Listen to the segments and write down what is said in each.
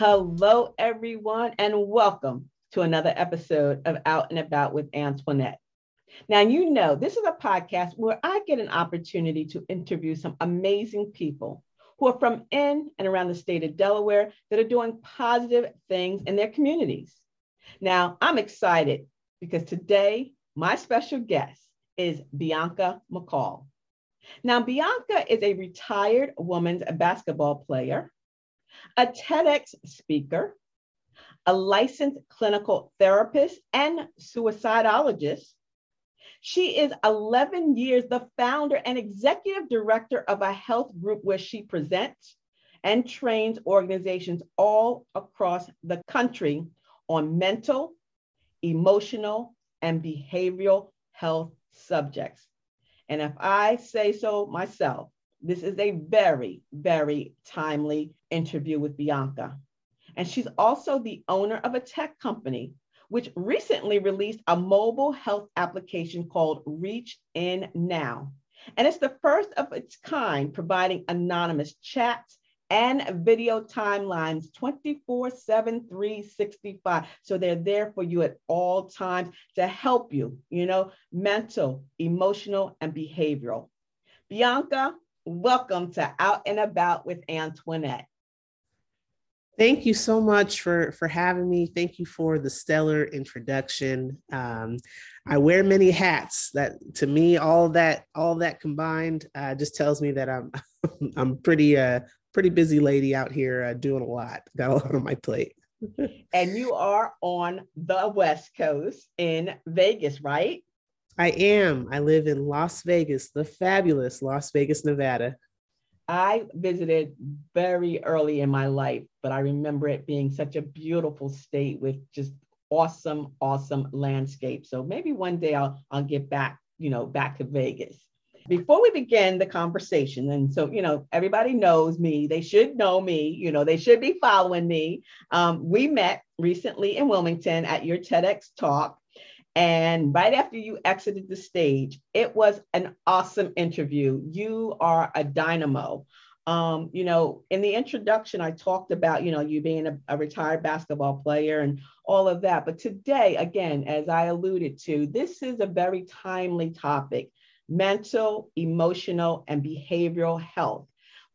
Hello, everyone, and welcome to another episode of Out and About with Antoinette. Now, you know, this is a podcast where I get an opportunity to interview some amazing people who are from in and around the state of Delaware that are doing positive things in their communities. Now, I'm excited because today my special guest is Bianca McCall. Now, Bianca is a retired women's basketball player a TEDx speaker, a licensed clinical therapist, and suicidologist. She is 11 years the founder and executive director of a health group where she presents and trains organizations all across the country on mental, emotional, and behavioral health subjects. And if I say so myself, this is a very, very timely interview with Bianca. And she's also the owner of a tech company, which recently released a mobile health application called Reach In Now. And it's the first of its kind, providing anonymous chats and video timelines 24 7 365 so they're there for you at all times to help you you know mental emotional and behavioral bianca welcome to Out and About with Antoinette. Thank you so much for for having me. Thank you for the stellar introduction. Um, I wear many hats. That to me, all that all that combined uh, just tells me that I'm I'm pretty uh pretty busy lady out here uh, doing a lot. Got a lot on my plate. and you are on the West Coast in Vegas, right? I am. I live in Las Vegas, the fabulous Las Vegas, Nevada. I visited very early in my life, but I remember it being such a beautiful state with just awesome, awesome landscape. So maybe one day I'll I'll get back, you know, back to Vegas. Before we begin the conversation, and so you know, everybody knows me. They should know me. You know, they should be following me. Um, we met recently in Wilmington at your TEDx talk, and right after you exited the stage, it was an awesome interview. You are a dynamo. Um, you know, in the introduction, I talked about, you know, you being a, a retired basketball player and all of that. But today, again, as I alluded to, this is a very timely topic mental, emotional, and behavioral health.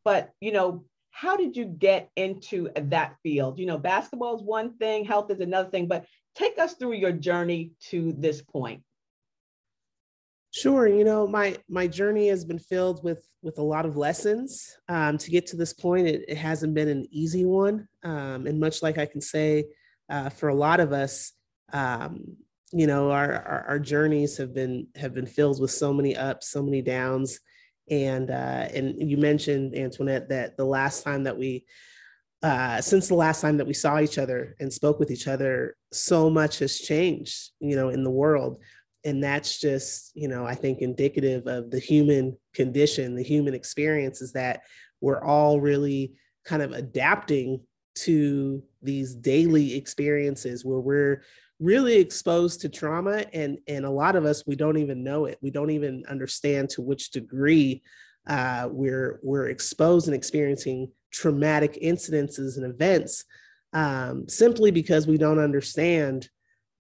But, you know, how did you get into that field? You know, basketball is one thing, health is another thing, but take us through your journey to this point. Sure, you know my my journey has been filled with with a lot of lessons. Um, to get to this point, it, it, hasn't been an easy one, um, and much like I can say uh, for a lot of us, um, you know, our, our, our journeys have been have been filled with so many ups, so many downs, and uh, and you mentioned Antoinette that the last time that we uh, since the last time that we saw each other and spoke with each other, so much has changed, you know, in the world. And that's just, you know, I think indicative of the human condition, the human experience is that we're all really kind of adapting to these daily experiences where we're really exposed to trauma and and a lot of us we don't even know it. We don't even understand to which degree uh, we're we're exposed and experiencing traumatic incidences and events um, simply because we don't understand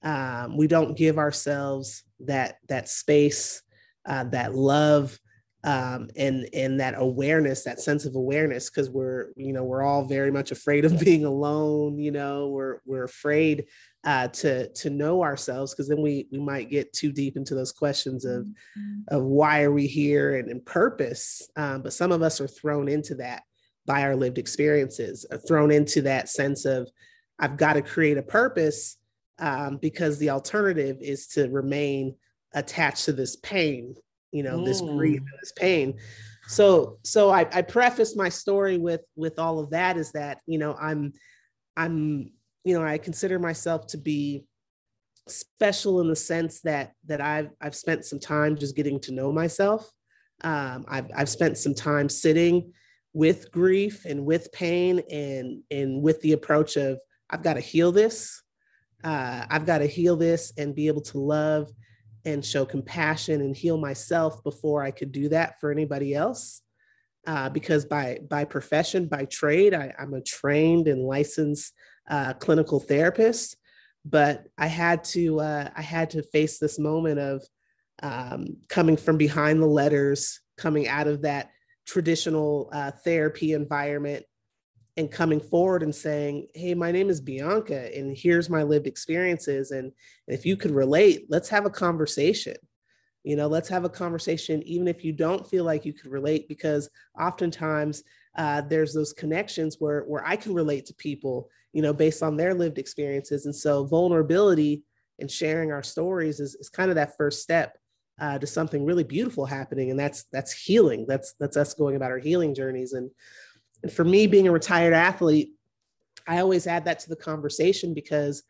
um, we don't give ourselves that that space uh, that love um, and and that awareness that sense of awareness because we're you know we're all very much afraid of being alone you know we're we're afraid uh, to to know ourselves because then we we might get too deep into those questions of mm-hmm. of why are we here and, and purpose um, but some of us are thrown into that by our lived experiences, uh, thrown into that sense of I've got to create a purpose um, because the alternative is to remain attached to this pain, you know, mm. this grief and this pain. So, so I, I preface my story with with all of that is that you know I'm I'm you know I consider myself to be special in the sense that that I've I've spent some time just getting to know myself. Um, I've I've spent some time sitting with grief and with pain and and with the approach of I've got to heal this. Uh, I've got to heal this and be able to love and show compassion and heal myself before I could do that for anybody else. uh, because by by profession, by trade, I, am a trained and licensed uh, clinical therapist. But I had to uh, I had to face this moment of um, coming from behind the letters, coming out of that traditional uh, therapy environment, and coming forward and saying, "Hey, my name is Bianca, and here's my lived experiences, and if you could relate, let's have a conversation." you know let's have a conversation even if you don't feel like you could relate because oftentimes uh, there's those connections where where i can relate to people you know based on their lived experiences and so vulnerability and sharing our stories is, is kind of that first step uh, to something really beautiful happening and that's that's healing that's that's us going about our healing journeys and and for me being a retired athlete i always add that to the conversation because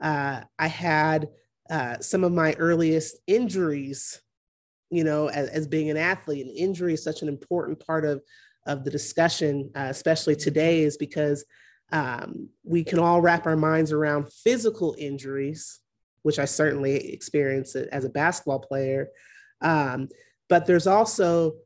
uh, i had uh, some of my earliest injuries, you know, as, as, being an athlete. And injury is such an important part of, of the discussion, uh, especially today, is because um, we can all wrap our minds around physical injuries, which I certainly experienced as a basketball player. Um, but there's also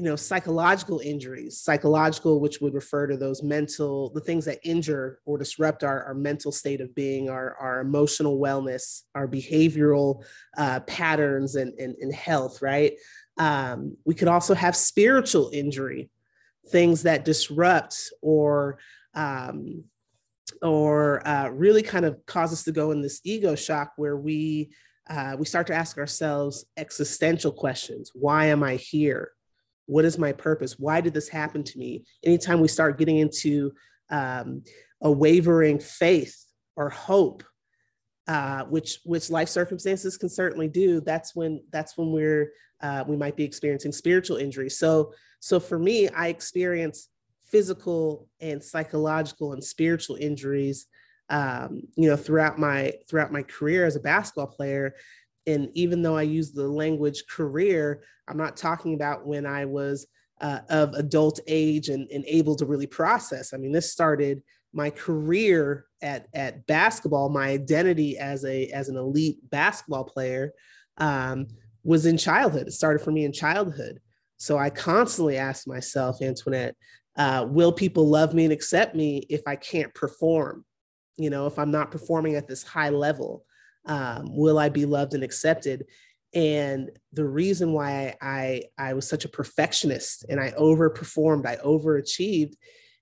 you know psychological injuries psychological which would refer to those mental the things that injure or disrupt our, our mental state of being our, our emotional wellness our behavioral uh, patterns and, and, and, health right? Um, we could also have spiritual injury things that disrupt or um, or uh, really kind of cause us to go in this ego shock where we uh, we start to ask ourselves existential questions. Why am i here what is my purpose? Why did this happen to me? Anytime we start getting into um, a wavering faith or hope, uh, which which life circumstances can certainly do, that's when that's when we're uh, we might be experiencing spiritual injury. So so for me, I experience physical and psychological and spiritual injuries um, you know throughout my throughout my career as a basketball player and even though I use the language career, I'm not talking about when I was uh, of adult age and, and able to really process. I mean, this started my career at, at basketball, my identity as a as an elite basketball player um, was in childhood. It started for me in childhood. So I constantly ask myself, Antoinette, uh, will people love me and accept me if I can't perform? You know, if I'm not performing at this high level um, will I be loved and accepted? And the reason why I, I was such a perfectionist and I overperformed, I overachieved,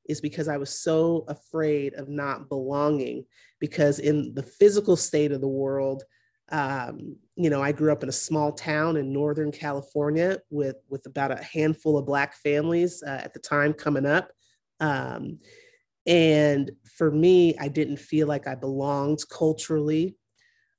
is because I was so afraid of not belonging. Because in the physical state of the world, um, you know, I grew up in a small town in Northern California with with about a handful of Black families uh, at the time coming up. Um, and for me, I didn't feel like I belonged culturally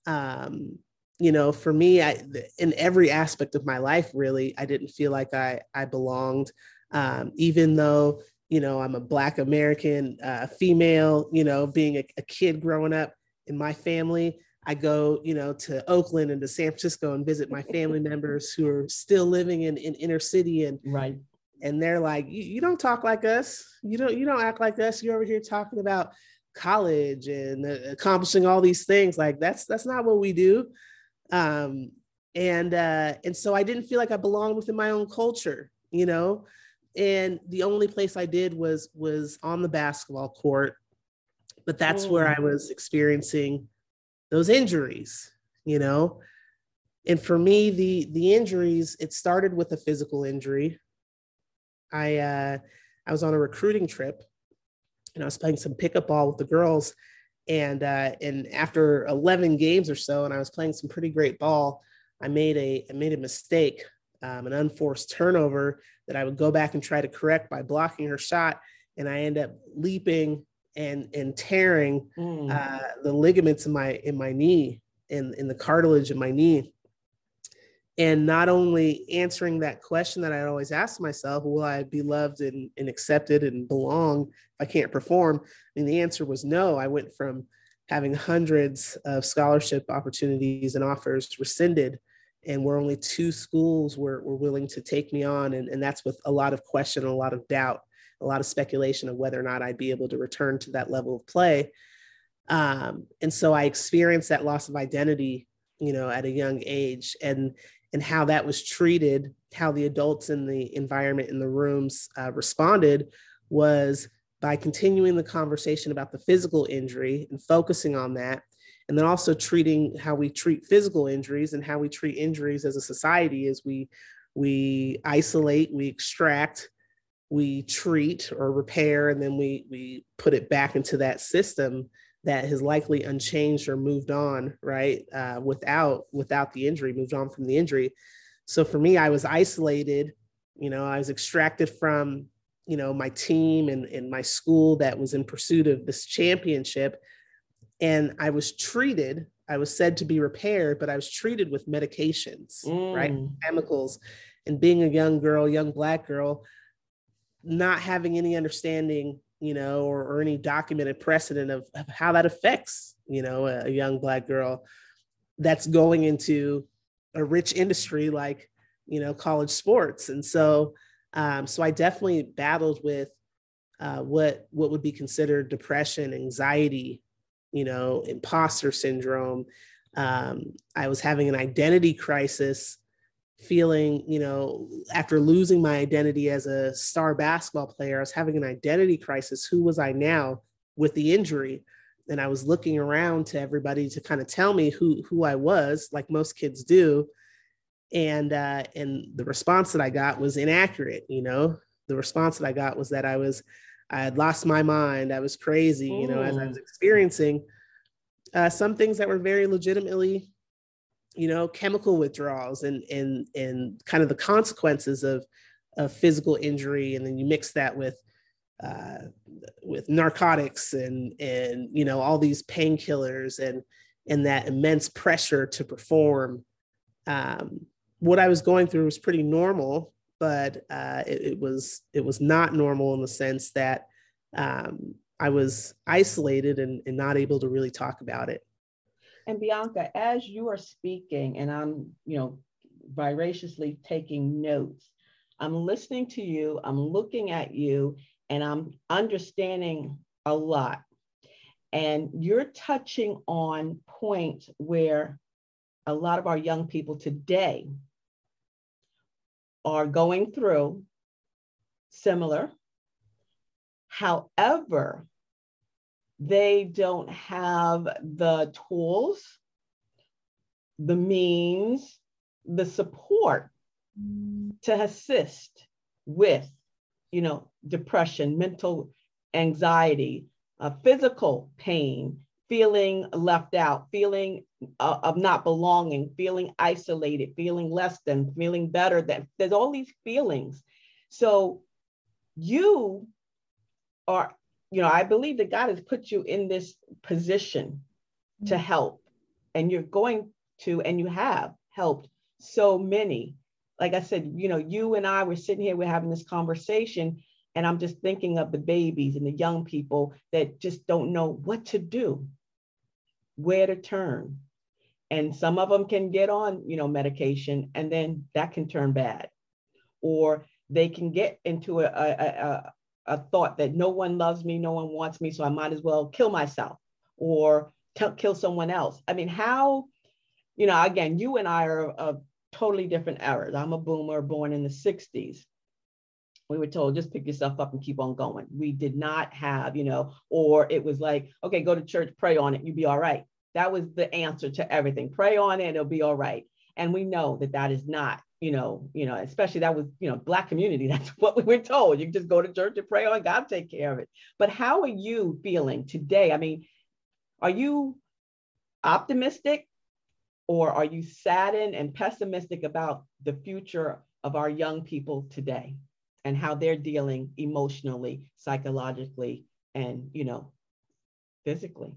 um, you know, for me, I, in every aspect of my life, really, I didn't feel like I, I belonged, um, even though, you know, I'm a Black American uh, female, you know, being a, a kid growing up in my family. I go, you know, to Oakland and to San Francisco and visit my family members who are still living in, in inner city and right. And they're like, you, you don't talk like us. You don't, you don't act like us. You're over here talking about college and uh, accomplishing all these things like that's that's not what we do. Um and uh and so i didn't feel like i belonged within my own culture you know? And the only place i did was was on the basketball court but that's where i was experiencing those injuries you know? And for me the the injuries it started with a physical injury. I uh i was on a recruiting trip and I was playing some pickup ball with the girls. And uh, and after 11 games or so, and I was playing some pretty great ball, I made a I made a mistake, um, an unforced turnover that I would go back and try to correct by blocking her shot, and I end up leaping and and tearing mm. uh, the ligaments in my in my knee in in the cartilage in my knee and not only answering that question that I always ask myself, will I be loved and, and accepted and belong if I can't perform? And the answer was no. I went from having hundreds of scholarship opportunities and offers rescinded, and where only two schools were, were willing to take me on. And, and that's with a lot of question a lot of doubt, a lot of speculation of whether or not I'd be able to return to that level of play. Um, and so I experienced that loss of identity, you know, at a young age. And and how that was treated how the adults in the environment in the rooms uh, responded was by continuing the conversation about the physical injury and focusing on that and then also treating how we treat physical injuries and how we treat injuries as a society as we we isolate we extract we treat or repair and then we we put it back into that system that has likely unchanged or moved on right uh, without without the injury moved on from the injury. So for me i was isolated you know i was extracted from you know my team and, and my school that was in pursuit of this championship. And i was treated i was said to be repaired but i was treated with medications mm. right chemicals. And being a young girl young black girl not having any understanding you know or, or any documented precedent of, of how that affects you know a, a young black girl that's going into a rich industry like you know college sports. And so um, so i definitely battled with uh, what what would be considered depression anxiety you know imposter syndrome. Um, i was having an identity crisis feeling, you know, after losing my identity as a star basketball player, I was having an identity crisis. Who was I now with the injury? And I was looking around to everybody to kind of tell me who who I was, like most kids do. And uh, and the response that I got was inaccurate. You know, the response that I got was that I was I had lost my mind. I was crazy. You know, as I was experiencing uh, some things that were very legitimately you know chemical withdrawals and and and kind of the consequences of of physical injury and then you mix that with uh, with narcotics and and you know all these painkillers and and that immense pressure to perform um, what i was going through was pretty normal but uh, it, it, was it was not normal in the sense that um, i was isolated and, and not able to really talk about it and Bianca, as you are speaking, and I'm, you know, voraciously taking notes, I'm listening to you, I'm looking at you, and I'm understanding a lot. And you're touching on points where a lot of our young people today are going through similar. However, they don't have the tools, the means, the support to assist with, you know, depression, mental anxiety, uh, physical pain, feeling left out, feeling uh, of not belonging, feeling isolated, feeling less than, feeling better than. There's all these feelings. So you are you know, I believe that God has put you in this position to mm. help, and you're going to, and you have helped so many. Like I said, you know, you and I were sitting here, we're having this conversation, and I'm just thinking of the babies and the young people that just don't know what to do, where to turn. And some of them can get on, you know, medication, and then that can turn bad. Or they can get into a, a, a, a thought that no one loves me, no one wants me, so I might as well kill myself or t- kill someone else. I mean, how, you know, again, you and I are of totally different eras. I'm a boomer born in the 60s. We were told just pick yourself up and keep on going. We did not have, you know, or it was like, okay, go to church, pray on it, you'll be all right. That was the answer to everything. Pray on it, it'll be all right. And we know that that is not you know, you know, especially that was, you know, black community. That's what we were told. You just go to church and pray oh, on God take care of it. But how are you feeling today? I mean, are you optimistic or are you saddened and pessimistic about the future of our young people today and how they're dealing emotionally, psychologically, and you know, physically?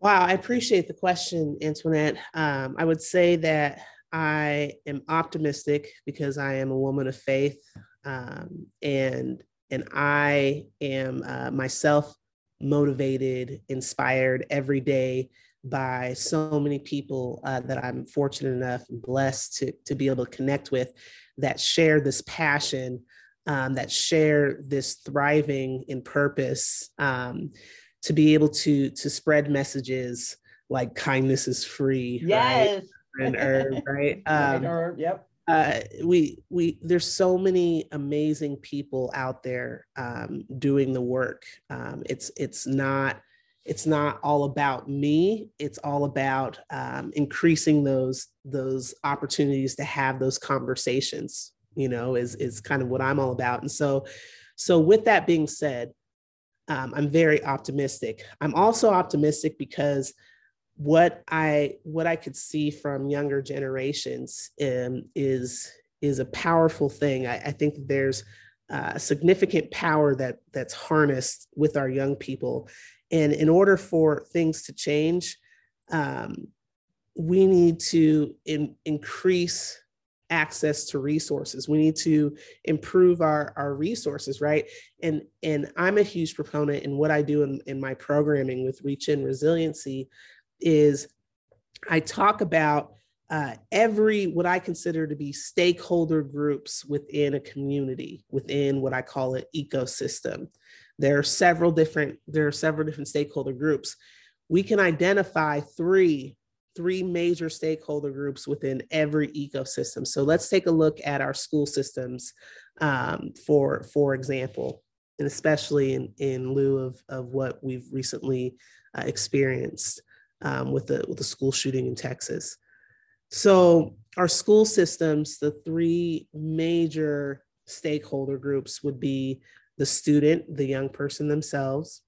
Wow, I appreciate the question, Antoinette. Um, I would say that I am optimistic because I am a woman of faith, um, and and I am uh, myself motivated, inspired every day by so many people uh, that I'm fortunate enough and blessed to to be able to connect with that share this passion, um, that share this thriving in purpose. Um, to be able to to spread messages like kindness is free yes friend Herb, right? Um, Herb, yep. Uh, we we there's so many amazing people out there um, doing the work. Um, it's it's not it's not all about me. It's all about um, increasing those those opportunities to have those conversations. You know, is is kind of what I'm all about. And so, so with that being said, um, I'm very optimistic. I'm also optimistic because what I what I could see from younger generations um, is is a powerful thing. I, I think there's uh, significant power that that's harnessed with our young people, and in order for things to change, um, we need to in, increase access to resources. We need to improve our our resources right? And and i'm a huge proponent in what i do in, in my programming with reach in resiliency is i talk about uh, every what i consider to be stakeholder groups within a community within what i call an ecosystem. There are several different there are several different stakeholder groups. We can identify three three major stakeholder groups within every ecosystem. So let's take a look at our school systems, um, for for example, and especially in, in lieu of, of what we've recently uh, experienced um, with the with the school shooting in Texas. So our school systems, the three major stakeholder groups would be the student, the young person themselves,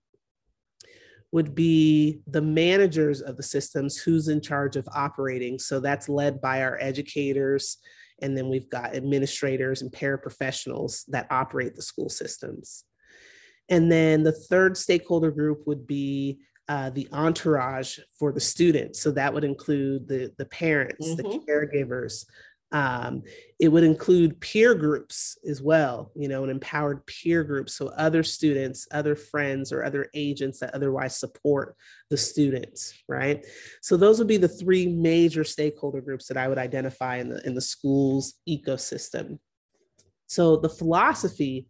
would be the managers of the systems who's in charge of operating. So that's led by our educators. And then we've got administrators and paraprofessionals that operate the school systems. And then the third stakeholder group would be uh, the entourage for the students. So that would include the, the parents, mm-hmm. the caregivers, um, it would include peer groups as well, you know, an empowered peer group. So other students, other friends, or other agents that otherwise support the students, right? So those would be the three major stakeholder groups that I would identify in the in the school's ecosystem. So the philosophy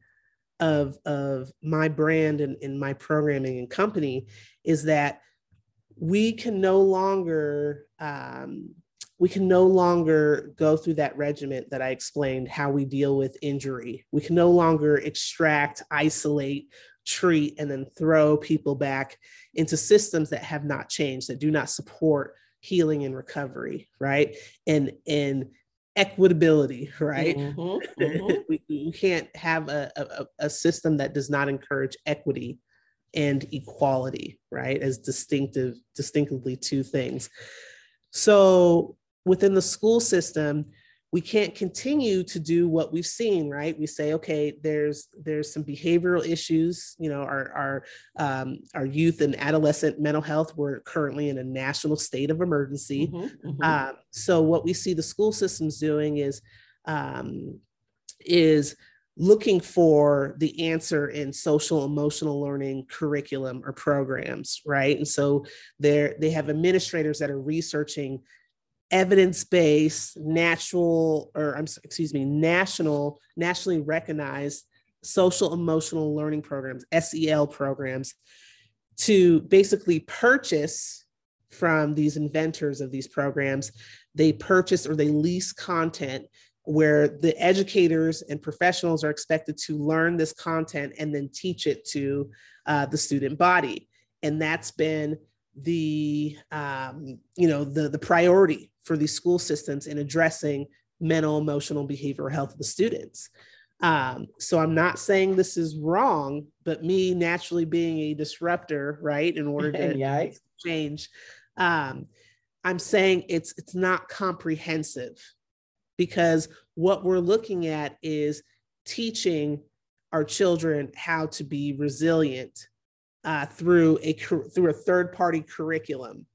of, of my brand and, and my programming and company is that we can no longer um, we can no longer go through that regiment that I explained how we deal with injury. We can no longer extract, isolate, treat, and then throw people back into systems that have not changed, that do not support healing and recovery, right? And and equitability, right? Mm-hmm, mm-hmm. we, we, can't have a, a, a system that does not encourage equity and equality, right? As distinctive, distinctively two things. So within the school system we can't continue to do what we've seen right? We say okay there's there's some behavioral issues you know our our um, our youth and adolescent mental health we're currently in a national state of emergency. Mm-hmm, mm-hmm. Um, so what we see the school systems doing is um, is looking for the answer in social emotional learning curriculum or programs right? And so they they have administrators that are researching evidence-based natural or I'm excuse me national nationally recognized social emotional learning programs SEL programs to basically purchase from these inventors of these programs. They purchase or they lease content where the educators and professionals are expected to learn this content and then teach it to uh, the student body. And that's been the um, you know the the priority for these school systems in addressing mental emotional behavioral health of the students um, so i'm not saying this is wrong but me naturally being a disruptor right in order to yeah. change um, i'm saying it's it's not comprehensive because what we're looking at is teaching our children how to be resilient uh, through a through a third party curriculum.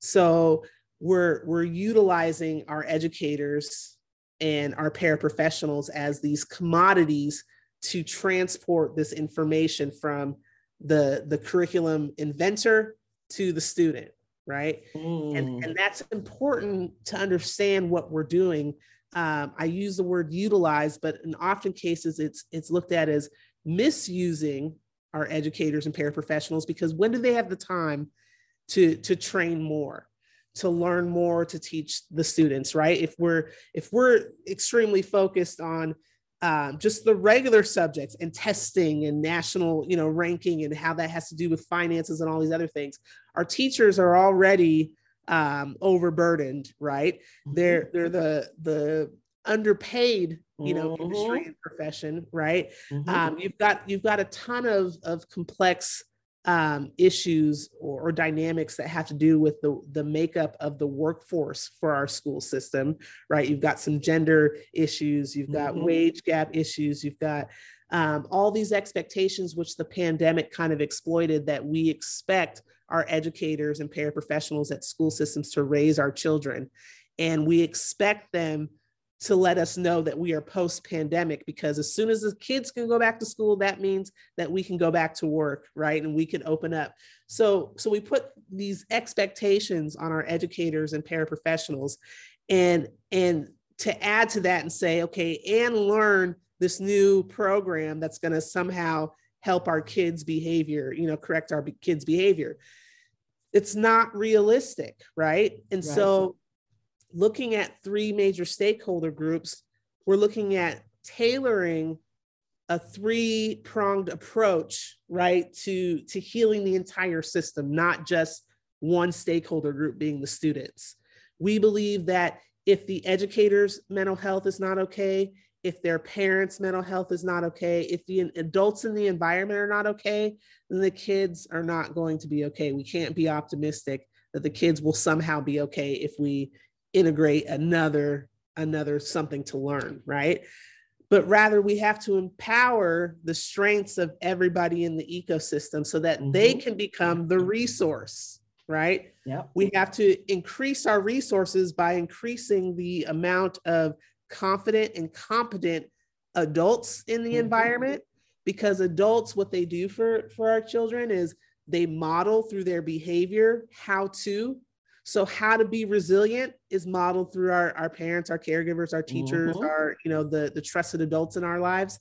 So we're we're utilizing our educators and our paraprofessionals as these commodities to transport this information from the the curriculum inventor to the student right mm. and and that's important to understand what we're doing um, i use the word utilize but in often cases it's it's looked at as misusing our educators and paraprofessionals because when do they have the time to to train more to learn more to teach the students right if we're if we're extremely focused on um, just the regular subjects and testing and national you know ranking and how that has to do with finances and all these other things our teachers are already um, overburdened right mm-hmm. they're they're the the underpaid you know mm-hmm. industry and profession right mm-hmm. um, you've got you've got a ton of of complex um, issues or, or, dynamics that have to do with the, the makeup of the workforce for our school system, right? You've got some gender issues, you've got mm-hmm. wage gap issues, you've got um, all these expectations which the pandemic kind of exploited that we expect our educators and paraprofessionals at school systems to raise our children. And we expect them to let us know that we are post pandemic because as soon as the kids can go back to school that means that we can go back to work right? And we can open up. So so we put these expectations on our educators and paraprofessionals and and to add to that and say okay and learn this new program that's going to somehow help our kids behavior you know correct our kids behavior. It's not realistic right? And right. so looking at three major stakeholder groups, we're looking at tailoring a three pronged approach, right, to, to healing the entire system, not just one stakeholder group being the students. We believe that if the educators' mental health is not okay, if their parents' mental health is not okay, if the adults in the environment are not okay, then the kids are not going to be okay. We can't be optimistic that the kids will somehow be okay if we integrate another another something to learn right but rather we have to empower the strengths of everybody in the ecosystem so that mm-hmm. they can become the resource right yeah we have to increase our resources by increasing the amount of confident and competent adults in the mm-hmm. environment because adults what they do for for our children is they model through their behavior how to so how to be resilient is modeled through our, our parents, our caregivers, our teachers, mm-hmm. our, you know, the, the trusted adults in our lives.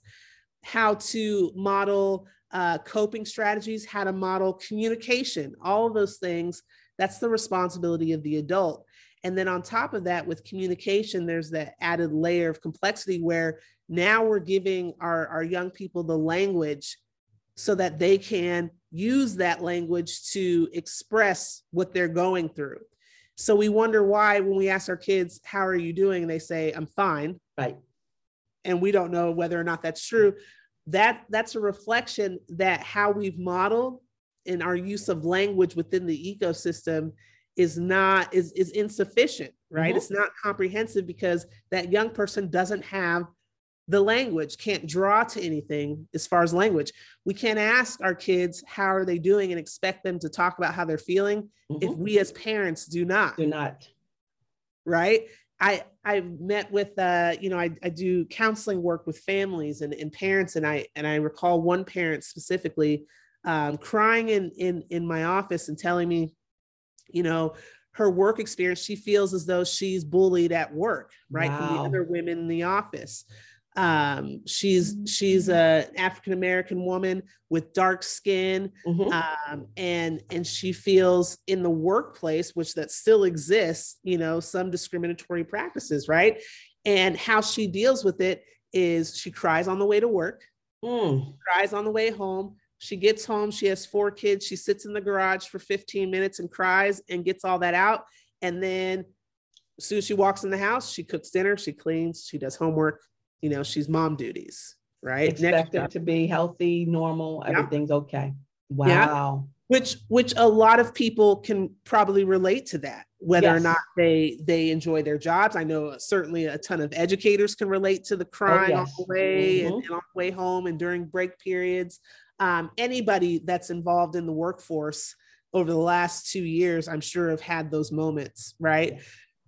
How to model uh, coping strategies, how to model communication, all of those things. That's the responsibility of the adult. And then on top of that, with communication, there's that added layer of complexity where now we're giving our, our young people the language so that they can use that language to express what they're going through. So we wonder why when we ask our kids, How are you doing? they say, I'm fine. Right. And we don't know whether or not that's true. That that's a reflection that how we've modeled in our use of language within the ecosystem is not is is insufficient right mm-hmm. it's not comprehensive because that young person doesn't have the language can't draw to anything as far as language. We can't ask our kids how are they doing and expect them to talk about how they're feeling mm-hmm. if we as parents do not. Do not. Right? I i met with uh you know i, I do counseling work with families and, and parents and i and i recall one parent specifically um, crying in in in my office and telling me you know her work experience she feels as though she's bullied at work right wow. from the other women in the office um, she's she's a African American woman with dark skin, mm-hmm. um, and and she feels in the workplace, which that still exists, you know, some discriminatory practices, right? And how she deals with it is she cries on the way to work, mm. cries on the way home. She gets home, she has four kids, she sits in the garage for 15 minutes and cries and gets all that out. And then as soon as she walks in the house, she cooks dinner, she cleans, she does homework, you know, she's mom duties, right? Expected to be healthy, normal, everything's yeah. okay. Wow. Yeah. Which which a lot of people can probably relate to that, whether yes. or not they they enjoy their jobs. I know certainly a ton of educators can relate to the crying oh, yes. on the way mm-hmm. and, and, on the way home and during break periods. Um, anybody that's involved in the workforce over the last two years, I'm sure have had those moments, right? Yes.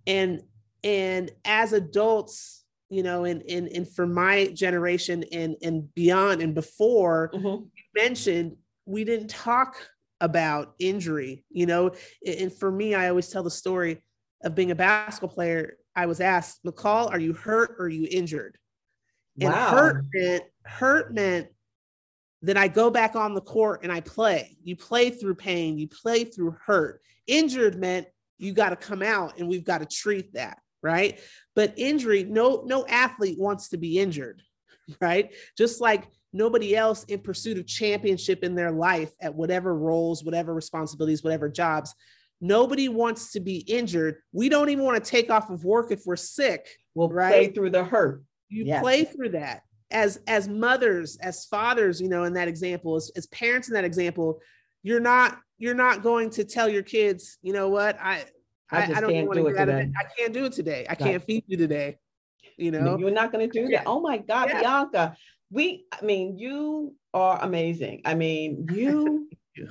And and as adults, you know, and and and for my generation and and beyond and before, mm-hmm. you mentioned we didn't talk about injury, you know, and for me, I always tell the story of being a basketball player. I was asked, McCall, are you hurt or are you injured? And wow. hurt meant hurt meant that I go back on the court and I play. You play through pain, you play through hurt. Injured meant you got to come out and we've got to treat that, right? But injury, no, no athlete wants to be injured, right? Just like nobody else in pursuit of championship in their life at whatever roles, whatever responsibilities, whatever jobs. Nobody wants to be injured. We don't even want to take off of work if we're sick. We'll right? play through the hurt. You yes. play through that as as mothers, as fathers, you know, in that example, as, as parents in that example, you're not you're not going to tell your kids, you know what, I I, I, want to do it today. I can't do it today. I can't feed you today. You know, you're not going to do that. Oh my God, yeah. Bianca, we. I mean, you are amazing. I mean, you.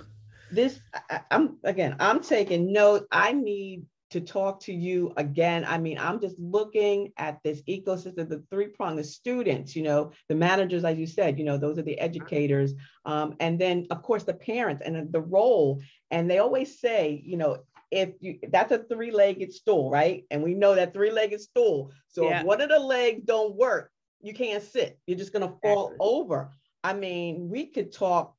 this I, I'm again. I'm taking note. I need to talk to you again. I mean, I'm just looking at this ecosystem, the three prong, the students, you know, the managers, as you said, you know, those are the educators. Um, and then, of course, the parents and the role. And they always say, you know, if you that's a three-legged stool, right? And we know that three-legged stool. So yeah. if one of the legs don't work, you can't sit. You're just gonna fall over. I mean, we could talk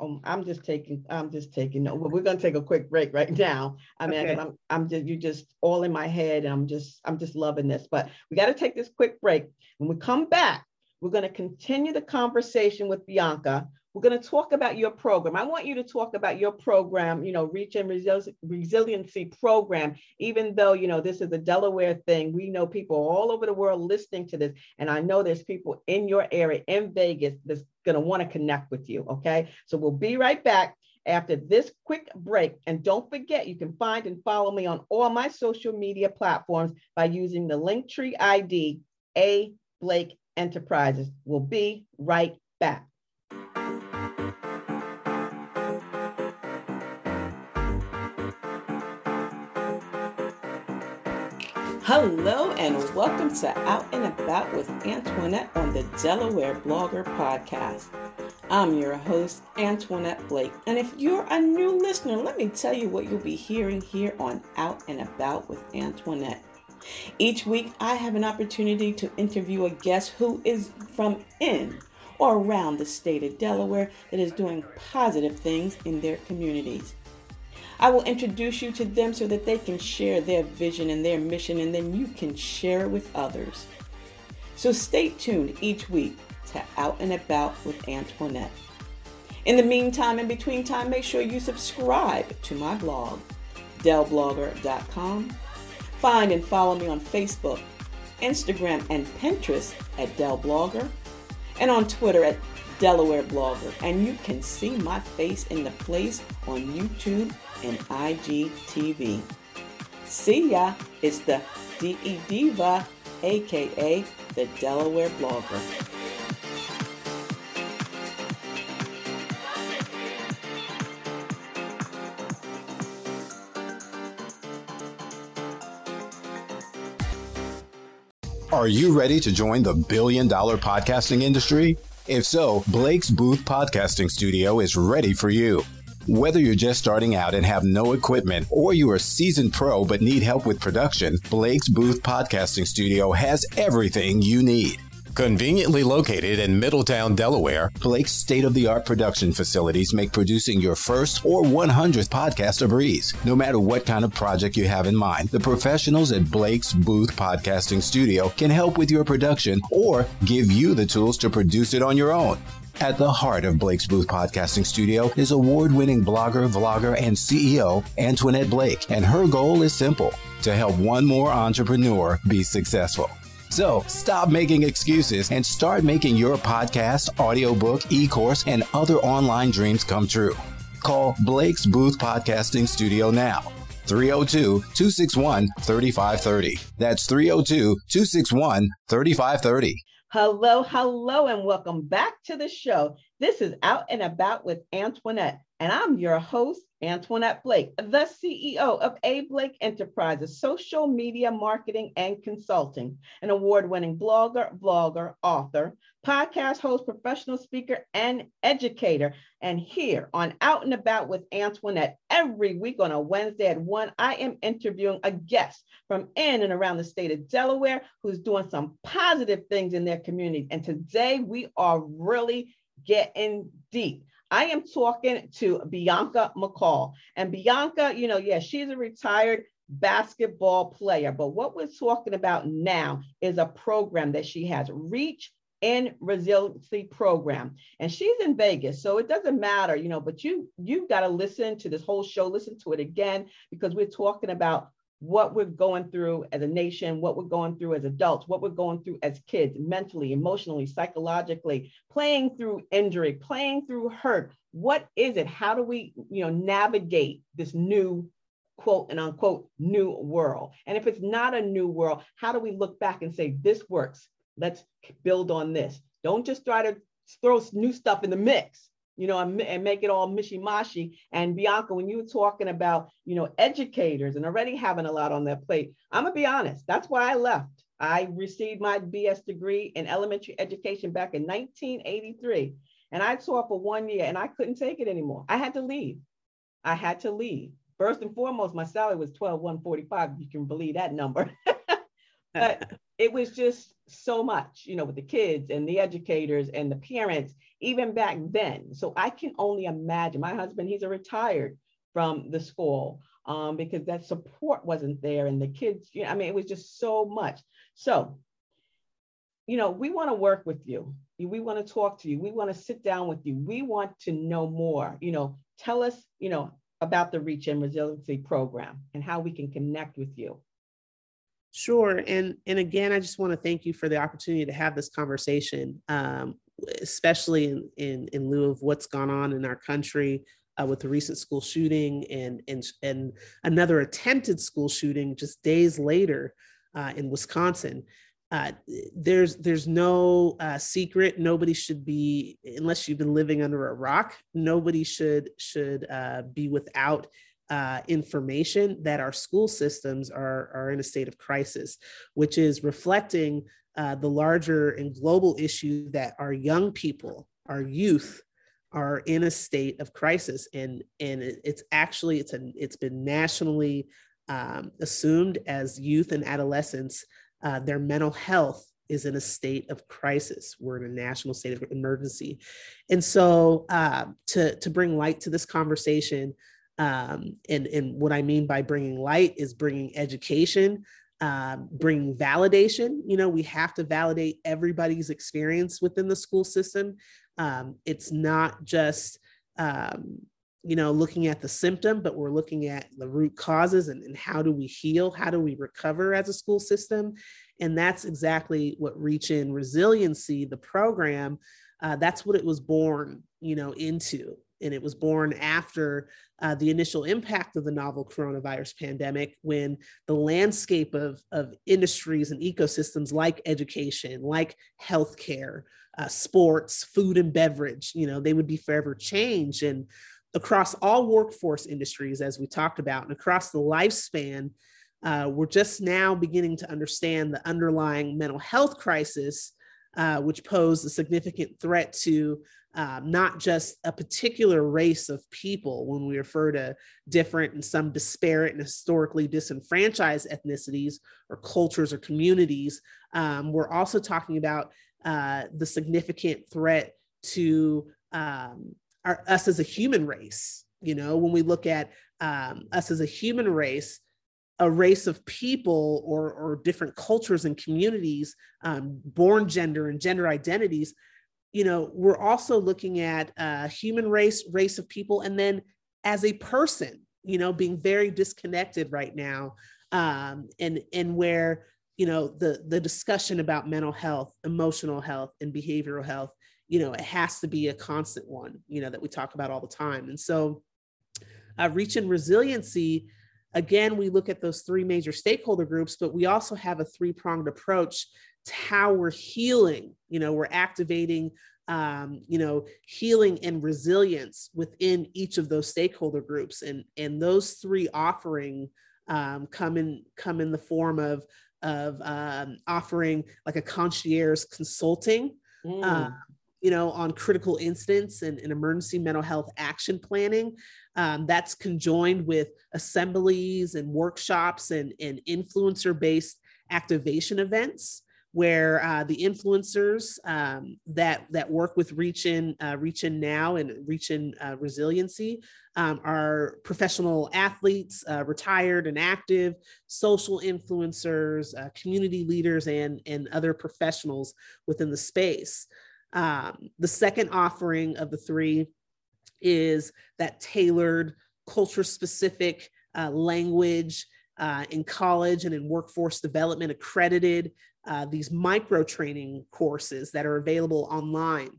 um, I'm just taking, I'm just taking, no, we're going to take a quick break right now. I mean, okay. I'm, I'm just, you just all in my head. And I'm just, I'm just loving this, but we got to take this quick break. When we come back, we're going to continue the conversation with Bianca we're going to talk about your program. I want you to talk about your program, you know, Reach In Resiliency program, even though, you know, this is a Delaware thing. We know people all over the world listening to this. And I know there's people in your area in Vegas that's going to want to connect with you. Okay. So we'll be right back after this quick break. And don't forget, you can find and follow me on all my social media platforms by using the Linktree ID A Blake Enterprises. We'll be right back. Hello and welcome to Out and About with Antoinette on the Delaware Blogger Podcast. I'm your host, Antoinette Blake, and if you're a new listener, let me tell you what you'll be hearing here on Out and About with Antoinette. Each week, I have an opportunity to interview a guest who is from in or around the state of Delaware that is doing positive things in their communities. I will introduce you to them so that they can share their vision and their mission, and then you can share it with others. So stay tuned each week to Out and About with Antoinette. In the meantime, in between time, make sure you subscribe to my blog, delblogger.com. Find and follow me on Facebook, Instagram, and Pinterest at delblogger, and on Twitter at Delaware Blogger. And you can see my face in the place on YouTube and IGTV. See ya, it's the DE Diva, aka the Delaware Blogger. Are you ready to join the billion dollar podcasting industry? If so, Blake's Booth Podcasting Studio is ready for you. Whether you're just starting out and have no equipment, or you are a seasoned pro but need help with production, Blake's Booth Podcasting Studio has everything you need. Conveniently located in Middletown, Delaware, Blake's state of the art production facilities make producing your first or 100th podcast a breeze. No matter what kind of project you have in mind, the professionals at Blake's Booth Podcasting Studio can help with your production or give you the tools to produce it on your own. At the heart of Blake's Booth Podcasting Studio is award winning blogger, vlogger, and CEO Antoinette Blake, and her goal is simple to help one more entrepreneur be successful. So stop making excuses and start making your podcast, audiobook, e course, and other online dreams come true. Call Blake's Booth Podcasting Studio now. 302 261 3530. That's 302 261 3530. Hello, hello, and welcome back to the show. This is Out and About with Antoinette, and I'm your host, Antoinette Blake, the CEO of A. Blake Enterprises, social media marketing and consulting, an award winning blogger, vlogger, author, podcast host, professional speaker, and educator. And here on Out and About with Antoinette, every week on a Wednesday at 1, I am interviewing a guest from in and around the state of Delaware who's doing some positive things in their community. And today we are really getting deep. I am talking to Bianca McCall. And Bianca, you know, yeah, she's a retired basketball player. But what we're talking about now is a program that she has, Reach In Resiliency Program. And she's in Vegas. So it doesn't matter, you know, but you you've got to listen to this whole show, listen to it again, because we're talking about what we're going through as a nation, what we're going through as adults, what we're going through as kids, mentally, emotionally, psychologically, playing through injury, playing through hurt. What is it? How do we, you know, navigate this new quote and unquote new world? And if it's not a new world, how do we look back and say this works? Let's build on this. Don't just try to throw new stuff in the mix you know, and, and make it all mishy-mashy. And Bianca, when you were talking about, you know, educators and already having a lot on their plate, I'm gonna be honest, that's why I left. I received my BS degree in elementary education back in 1983. And I taught for one year and I couldn't take it anymore. I had to leave. I had to leave. First and foremost, my salary was 12, 145. You can believe that number. but it was just so much, you know, with the kids and the educators and the parents, even back then. So I can only imagine. My husband, he's a retired from the school um, because that support wasn't there, and the kids. You know, I mean, it was just so much. So, you know, we want to work with you. We want to talk to you. We want to sit down with you. We want to know more. You know, tell us, you know, about the Reach In Resiliency program and how we can connect with you. Sure. And and again, I just want to thank you for the opportunity to have this conversation, um, especially in, in, in lieu of what's gone on in our country uh, with the recent school shooting and and and another attempted school shooting just days later uh, in Wisconsin. Uh, there's there's no uh, secret. Nobody should be, unless you've been living under a rock. Nobody should should uh, be without uh, information that our school systems are, are in a state of crisis, which is reflecting uh, the larger and global issue that our young people, our youth, are in a state of crisis, and and it's actually it's a it's been nationally um, assumed as youth and adolescents, uh, their mental health is in a state of crisis. We're in a national state of emergency, and so uh, to to bring light to this conversation, um, and, and what I mean by bringing light is bringing education, um, bringing validation. You know, we have to validate everybody's experience within the school system. Um, it's not just, um, you know, looking at the symptom, but we're looking at the root causes and, and how do we heal? How do we recover as a school system? And that's exactly what Reach in Resiliency, the program, uh, that's what it was born, you know, into and it was born after uh, the initial impact of the novel coronavirus pandemic when the landscape of, of industries and ecosystems like education like healthcare uh, sports food and beverage you know they would be forever changed. And across all workforce industries as we talked about and across the lifespan uh, we're just now beginning to understand the underlying mental health crisis uh, which pose a significant threat to um, not just a particular race of people when we refer to different and some disparate and historically disenfranchised ethnicities or cultures or communities. Um, we're also talking about uh, the significant threat to um, our, us as a human race. You know, when we look at um, us as a human race, a race of people or, or different cultures and communities, um, born gender and gender identities you know, we're also looking at uh, human race, race of people, and then as a person, you know, being very disconnected right now, um, and and where you know the the discussion about mental health, emotional health, and behavioral health, you know, it has to be a constant one, you know, that we talk about all the time, and so uh, Reach In Resiliency again we look at those three major stakeholder groups but we also have a three pronged approach to how we're healing you know we're activating um, you know healing and resilience within each of those stakeholder groups and and those three offering um, come in come in the form of of um, offering like a concierge consulting mm. uh, you know on critical incidents and, and emergency mental health action planning um, that's conjoined with assemblies and workshops and, and influencer based activation events where uh, the influencers um, that that work with reaching uh, reaching now and reaching uh, resiliency um, are professional athletes uh, retired and active social influencers uh, community leaders and and other professionals within the space. Um, the second offering of the three is that tailored culture specific uh, language in college and in workforce development accredited uh, these micro training courses that are available online,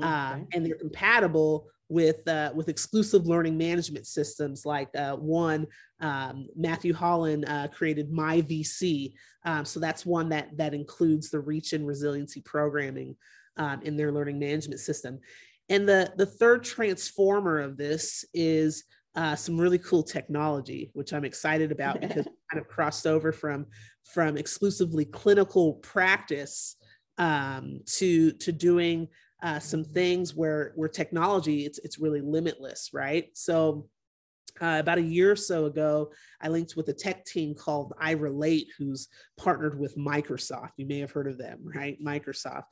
uh, and they're compatible with uh, with exclusive learning management systems like uh, one um, Matthew Holland uh, created MyVC. Um, so that's one that that includes the Reach In Resiliency programming um, in their learning management system. And the the third transformer of this is uh, some really cool technology, which I'm excited about because kind of crossed over from from exclusively clinical practice um, to to doing uh, some things where where technology it's it's really limitless, right? So. Uh, about a year or so ago, I linked with a tech team called I Relate, who's partnered with Microsoft. You may have heard of them, right? Microsoft.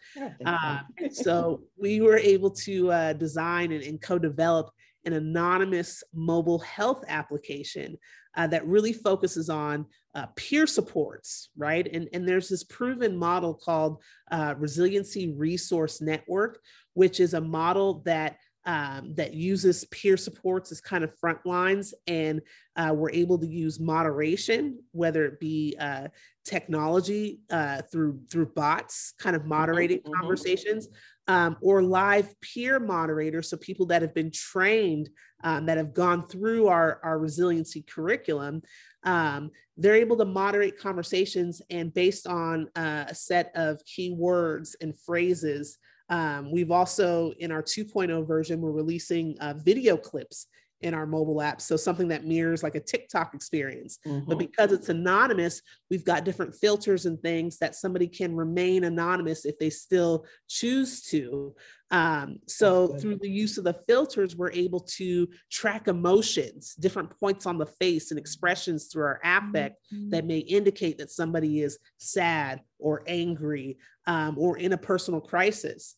Uh, so we were able to uh, design and, and co develop an anonymous mobile health application uh, that really focuses on uh, peer supports, right? And, and there's this proven model called uh, Resiliency Resource Network, which is a model that um, that uses peer supports as kind of front lines, and uh, we're able to use moderation, whether it be uh, technology uh, through through bots, kind of mm-hmm, moderating mm-hmm. conversations, um, or live peer moderators, so people that have been trained, um, that have gone through our, our resiliency curriculum, um, they're able to moderate conversations and based on uh, a set of keywords and phrases. Um, we've also, in our 2.0 version, we're releasing uh, video clips in our mobile app. So something that mirrors like a TikTok experience. Mm-hmm. But because it's anonymous, we've got different filters and things that somebody can remain anonymous if they still choose to. Um, so through the use of the filters, we're able to track emotions, different points on the face and expressions through our affect mm-hmm. that may indicate that somebody is sad or angry um, or in a personal crisis.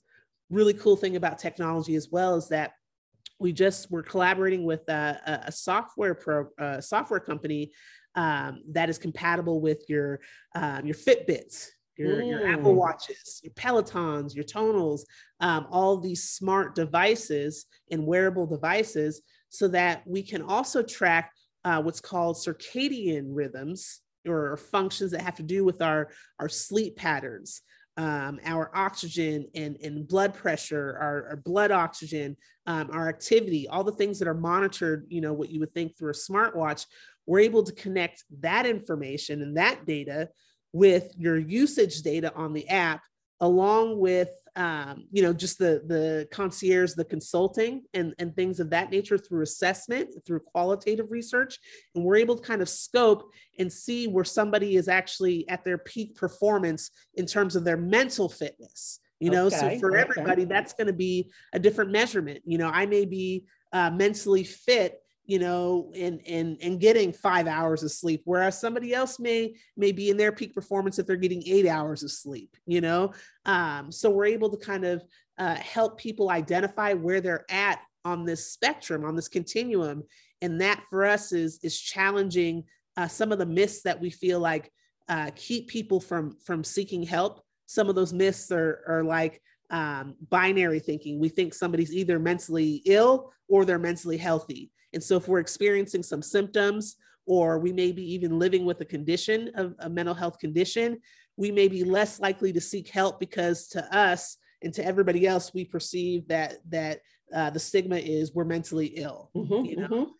Really cool thing about technology as well is that we just we're collaborating with a, a software pro a software company um, that is compatible with your um, your Fitbits, your, mm. your Apple Watches, your Pelotons, your Tonals, um, all these smart devices and wearable devices, so that we can also track uh, what's called circadian rhythms or functions that have to do with our our sleep patterns um, our oxygen and, and blood pressure, our, our blood oxygen, um, our activity, all the things that are monitored, you know, what you would think through a smartwatch, we're able to connect that information and that data with your usage data on the app, along with um, you know, just the the concierge, the consulting, and and things of that nature through assessment, through qualitative research, and we're able to kind of scope and see where somebody is actually at their peak performance in terms of their mental fitness. You know, okay, so for okay. everybody, that's going to be a different measurement. You know, I may be uh, mentally fit you know, and and and getting five hours of sleep, whereas somebody else may may be in their peak performance if they're getting eight hours of sleep, you know. Um, so we're able to kind of uh, help people identify where they're at on this spectrum, on this continuum, and that for us is is challenging uh, some of the myths that we feel like uh, keep people from from seeking help. Some of those myths are are like um, binary thinking. We think somebody's either mentally ill or they're mentally healthy and so if we're experiencing some symptoms, or we may be even living with a condition of a mental health condition, we may be less likely to seek help because to us and to everybody else, we perceive that that uh, the stigma is we're mentally ill. Mm-hmm, you know. Mm-hmm.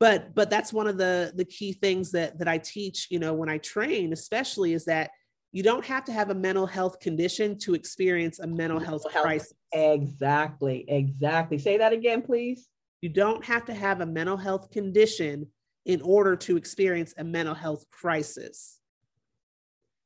But but that's one of the the key things that that I teach. You know, when I train, especially, is that you don't have to have a mental health condition to experience a mental health, health crisis. Exactly, exactly. Say that again, please. You don't have to have a mental health condition in order to experience a mental health crisis.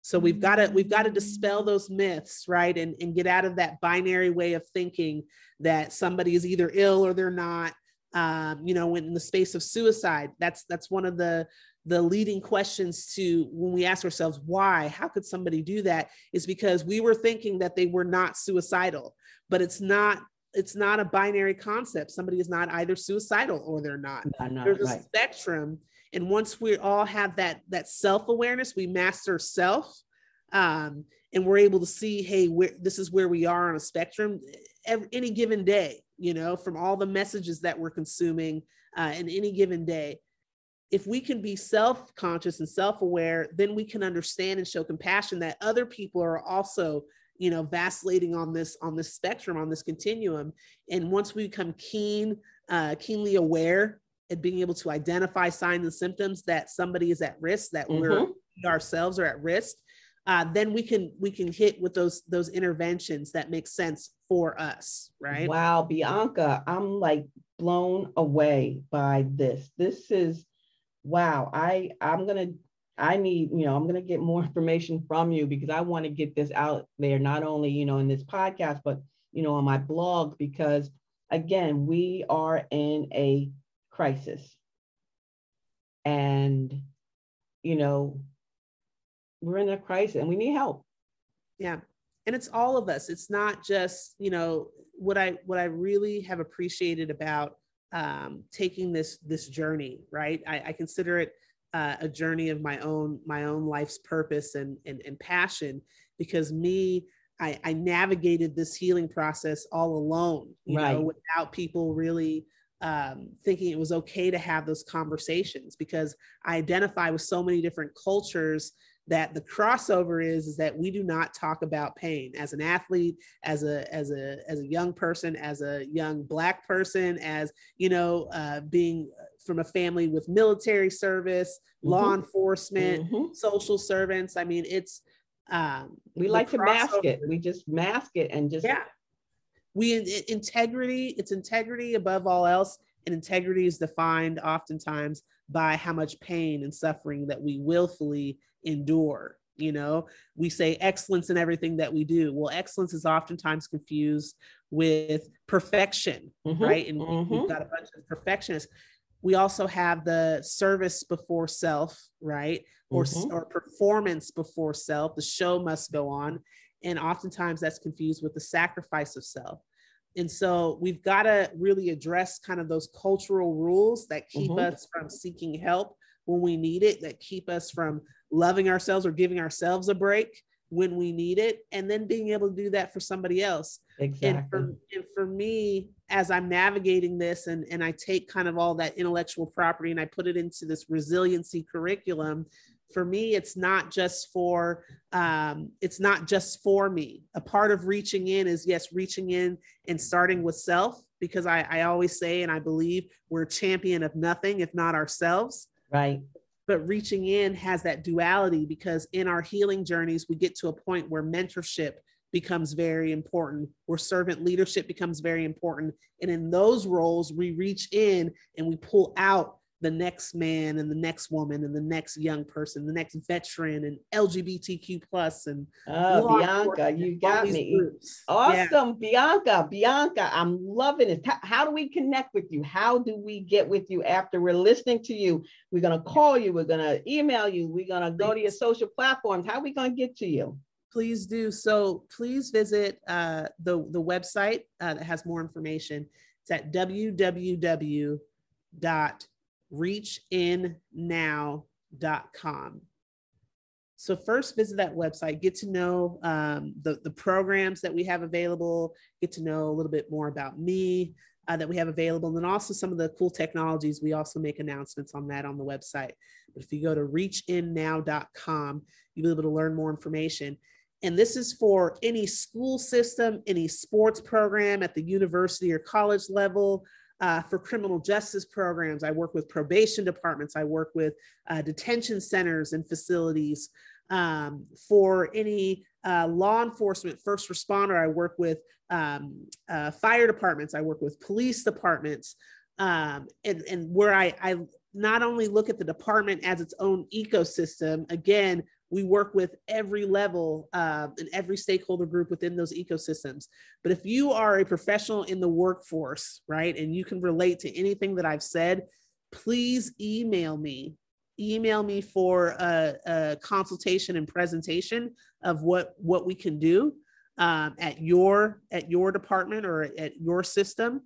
So we've got to we've got to dispel those myths, right? And, and get out of that binary way of thinking that somebody is either ill or they're not. Um, you know, in the space of suicide, that's that's one of the the leading questions to when we ask ourselves why how could somebody do that is because we were thinking that they were not suicidal but it's not it's not a binary concept. Somebody is not either suicidal or they're not, there's a right. spectrum. And once we all have that that self-awareness we master self um, and we're able to see hey where this is where we are on a spectrum every, any given day you know from all the messages that we're consuming uh, in any given day. If we can be self-conscious and self-aware then we can understand and show compassion that other people are also you know vacillating on this on this spectrum on this continuum. And once we become keen uh, keenly aware at being able to identify signs and symptoms that somebody is at risk that mm-hmm. we're we ourselves are at risk uh, then we can we can hit with those those interventions that make sense for us right? Wow bianca i'm like blown away by this. This is wow i i'm gonna i need you know i'm gonna get more information from you because i want to get this out there not only you know in this podcast but you know on my blog because again we are in a crisis and you know we're in a crisis and we need help. Yeah. And it's all of us. It's not just, you know, what I what I really have appreciated about um, taking this this journey, right? I, I consider it uh, a journey of my own my own life's purpose and and, and passion because me I, I navigated this healing process all alone, you right. know, without people really um, thinking it was okay to have those conversations because I identify with so many different cultures that the crossover is is that we do not talk about pain as an athlete as a as a as a young person as a young black person as you know uh, being from a family with military service mm-hmm. law enforcement mm-hmm. social servants i mean it's um, we like to mask it we just mask it and just yeah we integrity it's integrity above all else and integrity is defined oftentimes by how much pain and suffering that we willfully endure you know? We say excellence in everything that we do. Well excellence is oftentimes confused with perfection mm-hmm, right? And mm-hmm. we've got a bunch of perfectionists. We also have the service before self right? Or mm-hmm. or performance before self. The show must go on. And oftentimes that's confused with the sacrifice of self and so we've got to really address kind of those cultural rules that keep mm-hmm. us from seeking help when we need it, that keep us from loving ourselves or giving ourselves a break when we need it, and then being able to do that for somebody else. Exactly. And for, and for me, as I'm navigating this and, and I take kind of all that intellectual property and I put it into this resiliency curriculum, for me it's not just for um, it's not just for me. A part of reaching in is yes reaching in and starting with self because I, I always say and i believe we're a champion of nothing if not ourselves. Right. But reaching in has that duality because in our healing journeys we get to a point where mentorship becomes very important where servant leadership becomes very important. And in those roles we reach in and we pull out the next man and the next woman and the next young person, the next veteran and LGBTQ plus and oh Bianca, you got me. Groups. Awesome, yeah. Bianca. Bianca, I'm loving it. How do we connect with you? How do we get with you after we're listening to you? We're gonna call you, we're gonna email you, we're gonna go to your social platforms. How are we gonna get to you? Please do. So please visit uh, the, the website uh, that has more information. It's at www reachinnow.com. So first visit that website, get to know um, the, the programs that we have available, get to know a little bit more about me uh, that we have available, and then also some of the cool technologies. We also make announcements on that on the website. But if you go to reachinnow.com, you'll be able to learn more information. And this is for any school system, any sports program at the university or college level, uh, for criminal justice programs. I work with probation departments. I work with uh, detention centers and facilities. Um, for any uh, law enforcement, first responder, I work with um, uh, fire departments. I work with police departments. Um, and, and where I, I not only look at the department as its own ecosystem, again, we work with every level uh, and every stakeholder group within those ecosystems. But if you are a professional in the workforce, right, and you can relate to anything that I've said, please email me email me for a, a, consultation and presentation of what what we can do um, at your at your department or at your system.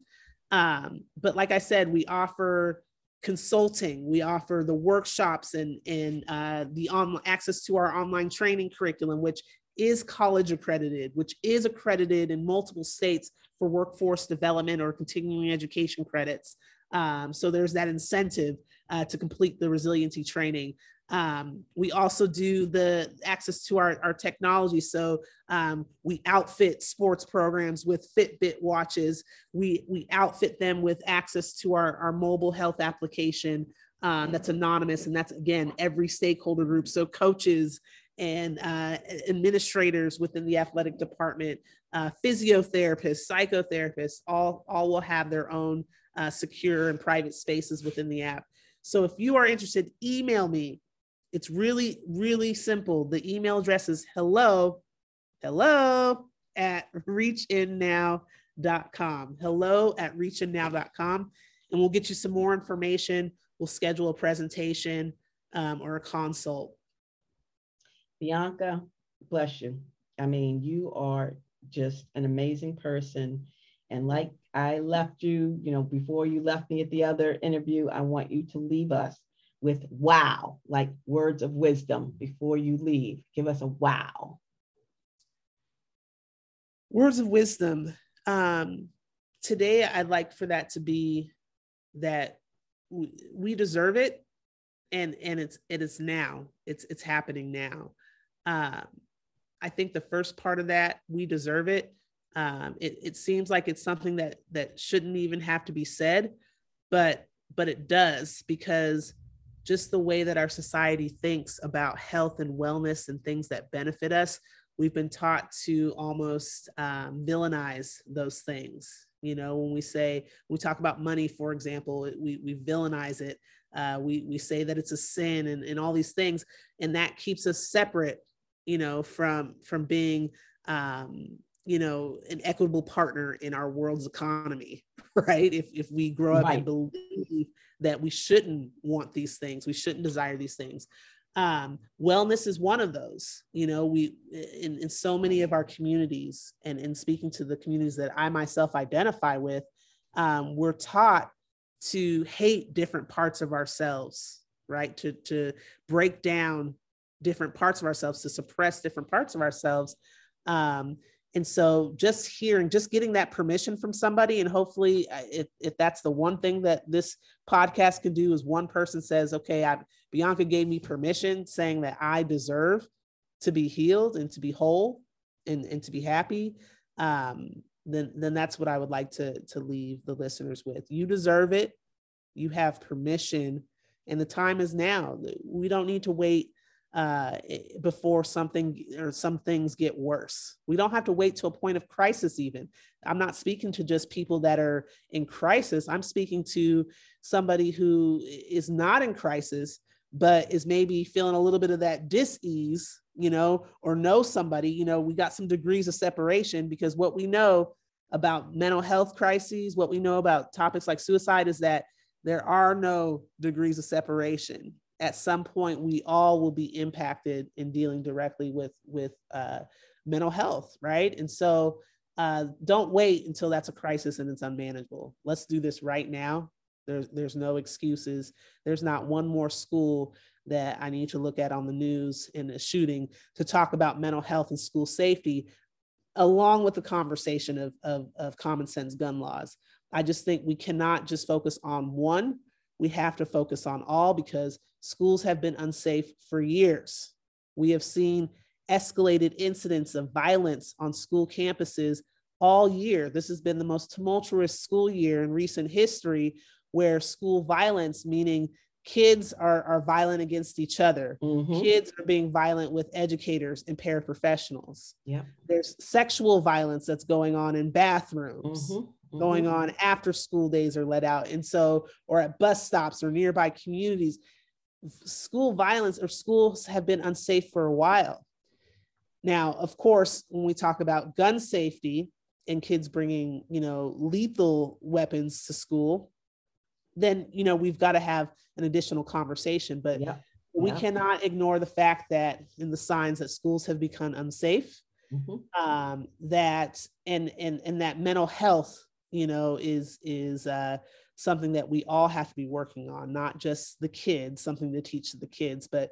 Um, but like I said, we offer consulting, we offer the workshops and and uh, the on access to our online training curriculum, which is college accredited, which is accredited in multiple states for workforce development or continuing education credits. Um, so there's that incentive uh, to complete the resiliency training. Um, we also do the access to our, our technology. So um, we outfit sports programs with Fitbit watches. We, we outfit them with access to our, our mobile health application um, that's anonymous. And that's, again, every stakeholder group. So coaches and uh, administrators within the athletic department, uh, physiotherapists, psychotherapists, all, all will have their own uh, secure and private spaces within the app. So if you are interested, email me. It's really, really simple. The email address is hello, hello at reachinnow.com. Hello at reachinnow.com. And we'll get you some more information. We'll schedule a presentation um, or a consult. Bianca, bless you. I mean, you are just an amazing person. And like I left you, you know, before you left me at the other interview, I want you to leave us with wow, like words of wisdom before you leave. Give us a wow. Words of wisdom. Um, today, I'd like for that to be that we, deserve it, and and it's it is now. It's it's happening now. Um, I think the first part of that we deserve it um, it, it seems like it's something that that shouldn't even have to be said, but but it does because just the way that our society thinks about health and wellness and things that benefit us, we've been taught to almost um, villainize those things. You know, when we say we talk about money, for example, we we villainize it. Uh, we we say that it's a sin and, and all these things, and that keeps us separate. You know, from from being um, you know an equitable partner in our world's economy right if if we grow up right. and believe that we shouldn't want these things. We shouldn't desire these things. Um, wellness is one of those you know we in, in so many of our communities and in speaking to the communities that i myself identify with um, we're taught to hate different parts of ourselves right? To to break down different parts of ourselves to suppress different parts of ourselves um, and so just hearing just getting that permission from somebody and hopefully uh, if, if that's the one thing that this podcast can do is one person says okay I, bianca gave me permission saying that i deserve to be healed and to be whole and, and to be happy um, then then that's what i would like to to leave the listeners with. You deserve it. You have permission. And the time is now. We don't need to wait uh, before something or some things get worse. We don't have to wait to a point of crisis, even. I'm not speaking to just people that are in crisis. I'm speaking to somebody who is not in crisis, but is maybe feeling a little bit of that dis-ease, you know, or know somebody, you know, we got some degrees of separation because what we know about mental health crises, what we know about topics like suicide is that there are no degrees of separation at some point we all will be impacted in dealing directly with with uh, mental health right? And so uh, don't wait until that's a crisis and it's unmanageable. Let's do this right now. There's there's no excuses. There's not one more school that i need to look at on the news in a shooting to talk about mental health and school safety along with the conversation of, of, of common sense gun laws. I just think we cannot just focus on one. We have to focus on all because schools have been unsafe for years. We have seen escalated incidents of violence on school campuses all year. This has been the most tumultuous school year in recent history where school violence, meaning kids are, are violent against each other, mm-hmm. kids are being violent with educators and paraprofessionals. Yeah. There's sexual violence that's going on in bathrooms. Mm-hmm going mm-hmm. on after school days are let out. And so, or at bus stops or nearby communities, school violence or schools have been unsafe for a while. Now, of course, when we talk about gun safety and kids bringing, you know, lethal weapons to school, then you know we've got to have an additional conversation. But yeah. we yeah. cannot ignore the fact that in the signs that schools have become unsafe, mm-hmm. um, that and and and that mental health, you know, is is uh, something that we all have to be working on, not just the kids, something to teach the kids, but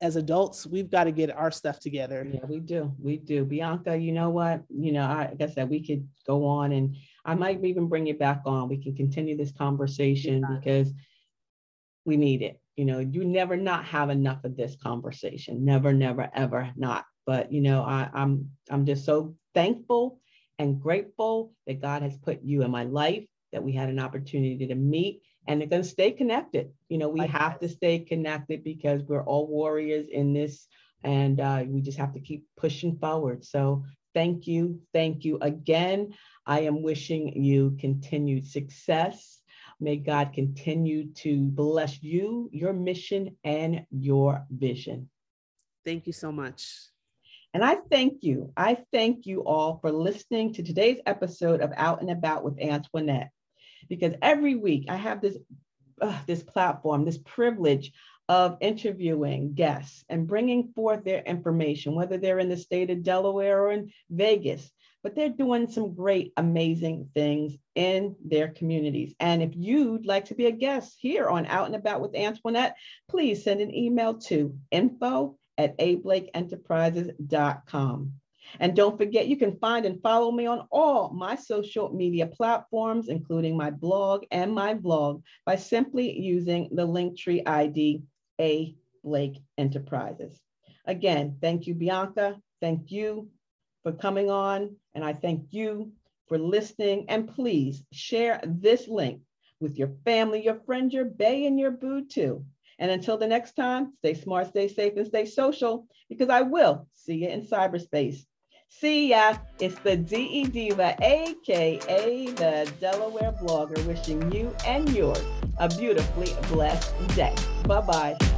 as adults, we've got to get our stuff together. Yeah, we do. We do. Bianca, you know what? You know, I, like I said, we could go on and I might even bring you back on. We can continue this conversation yeah. because we need it. You know, you never not have enough of this conversation. Never, never, ever not. But you know, I, I'm I'm just so thankful and grateful that God has put you in my life, that we had an opportunity to meet and they're going to stay connected. You know, we have to stay connected because we're all warriors in this, and uh, we just have to keep pushing forward. So, thank you, thank you again. I am wishing you continued success. May God continue to bless you, your mission, and your vision. Thank you so much. And I thank you. I thank you all for listening to today's episode of Out and About with Antoinette because every week I have this uh, this platform, this privilege of interviewing guests and bringing forth their information, whether they're in the state of Delaware or in Vegas. But they're doing some great, amazing things in their communities. And if you'd like to be a guest here on Out and About with Antoinette, please send an email to info at ablakeenterprises.com. And don't forget, you can find and follow me on all my social media platforms, including my blog and my vlog, by simply using the Linktree ID A Blake Enterprises. Again, thank you, Bianca. Thank you for coming on. And I thank you for listening. And please share this link with your family, your friends, your bay, and your boo too. And until the next time, stay smart, stay safe, and stay social because I will see you in cyberspace. See ya. It's the DE Diva, aka the Delaware blogger, wishing you and yours a beautifully blessed day. Bye bye.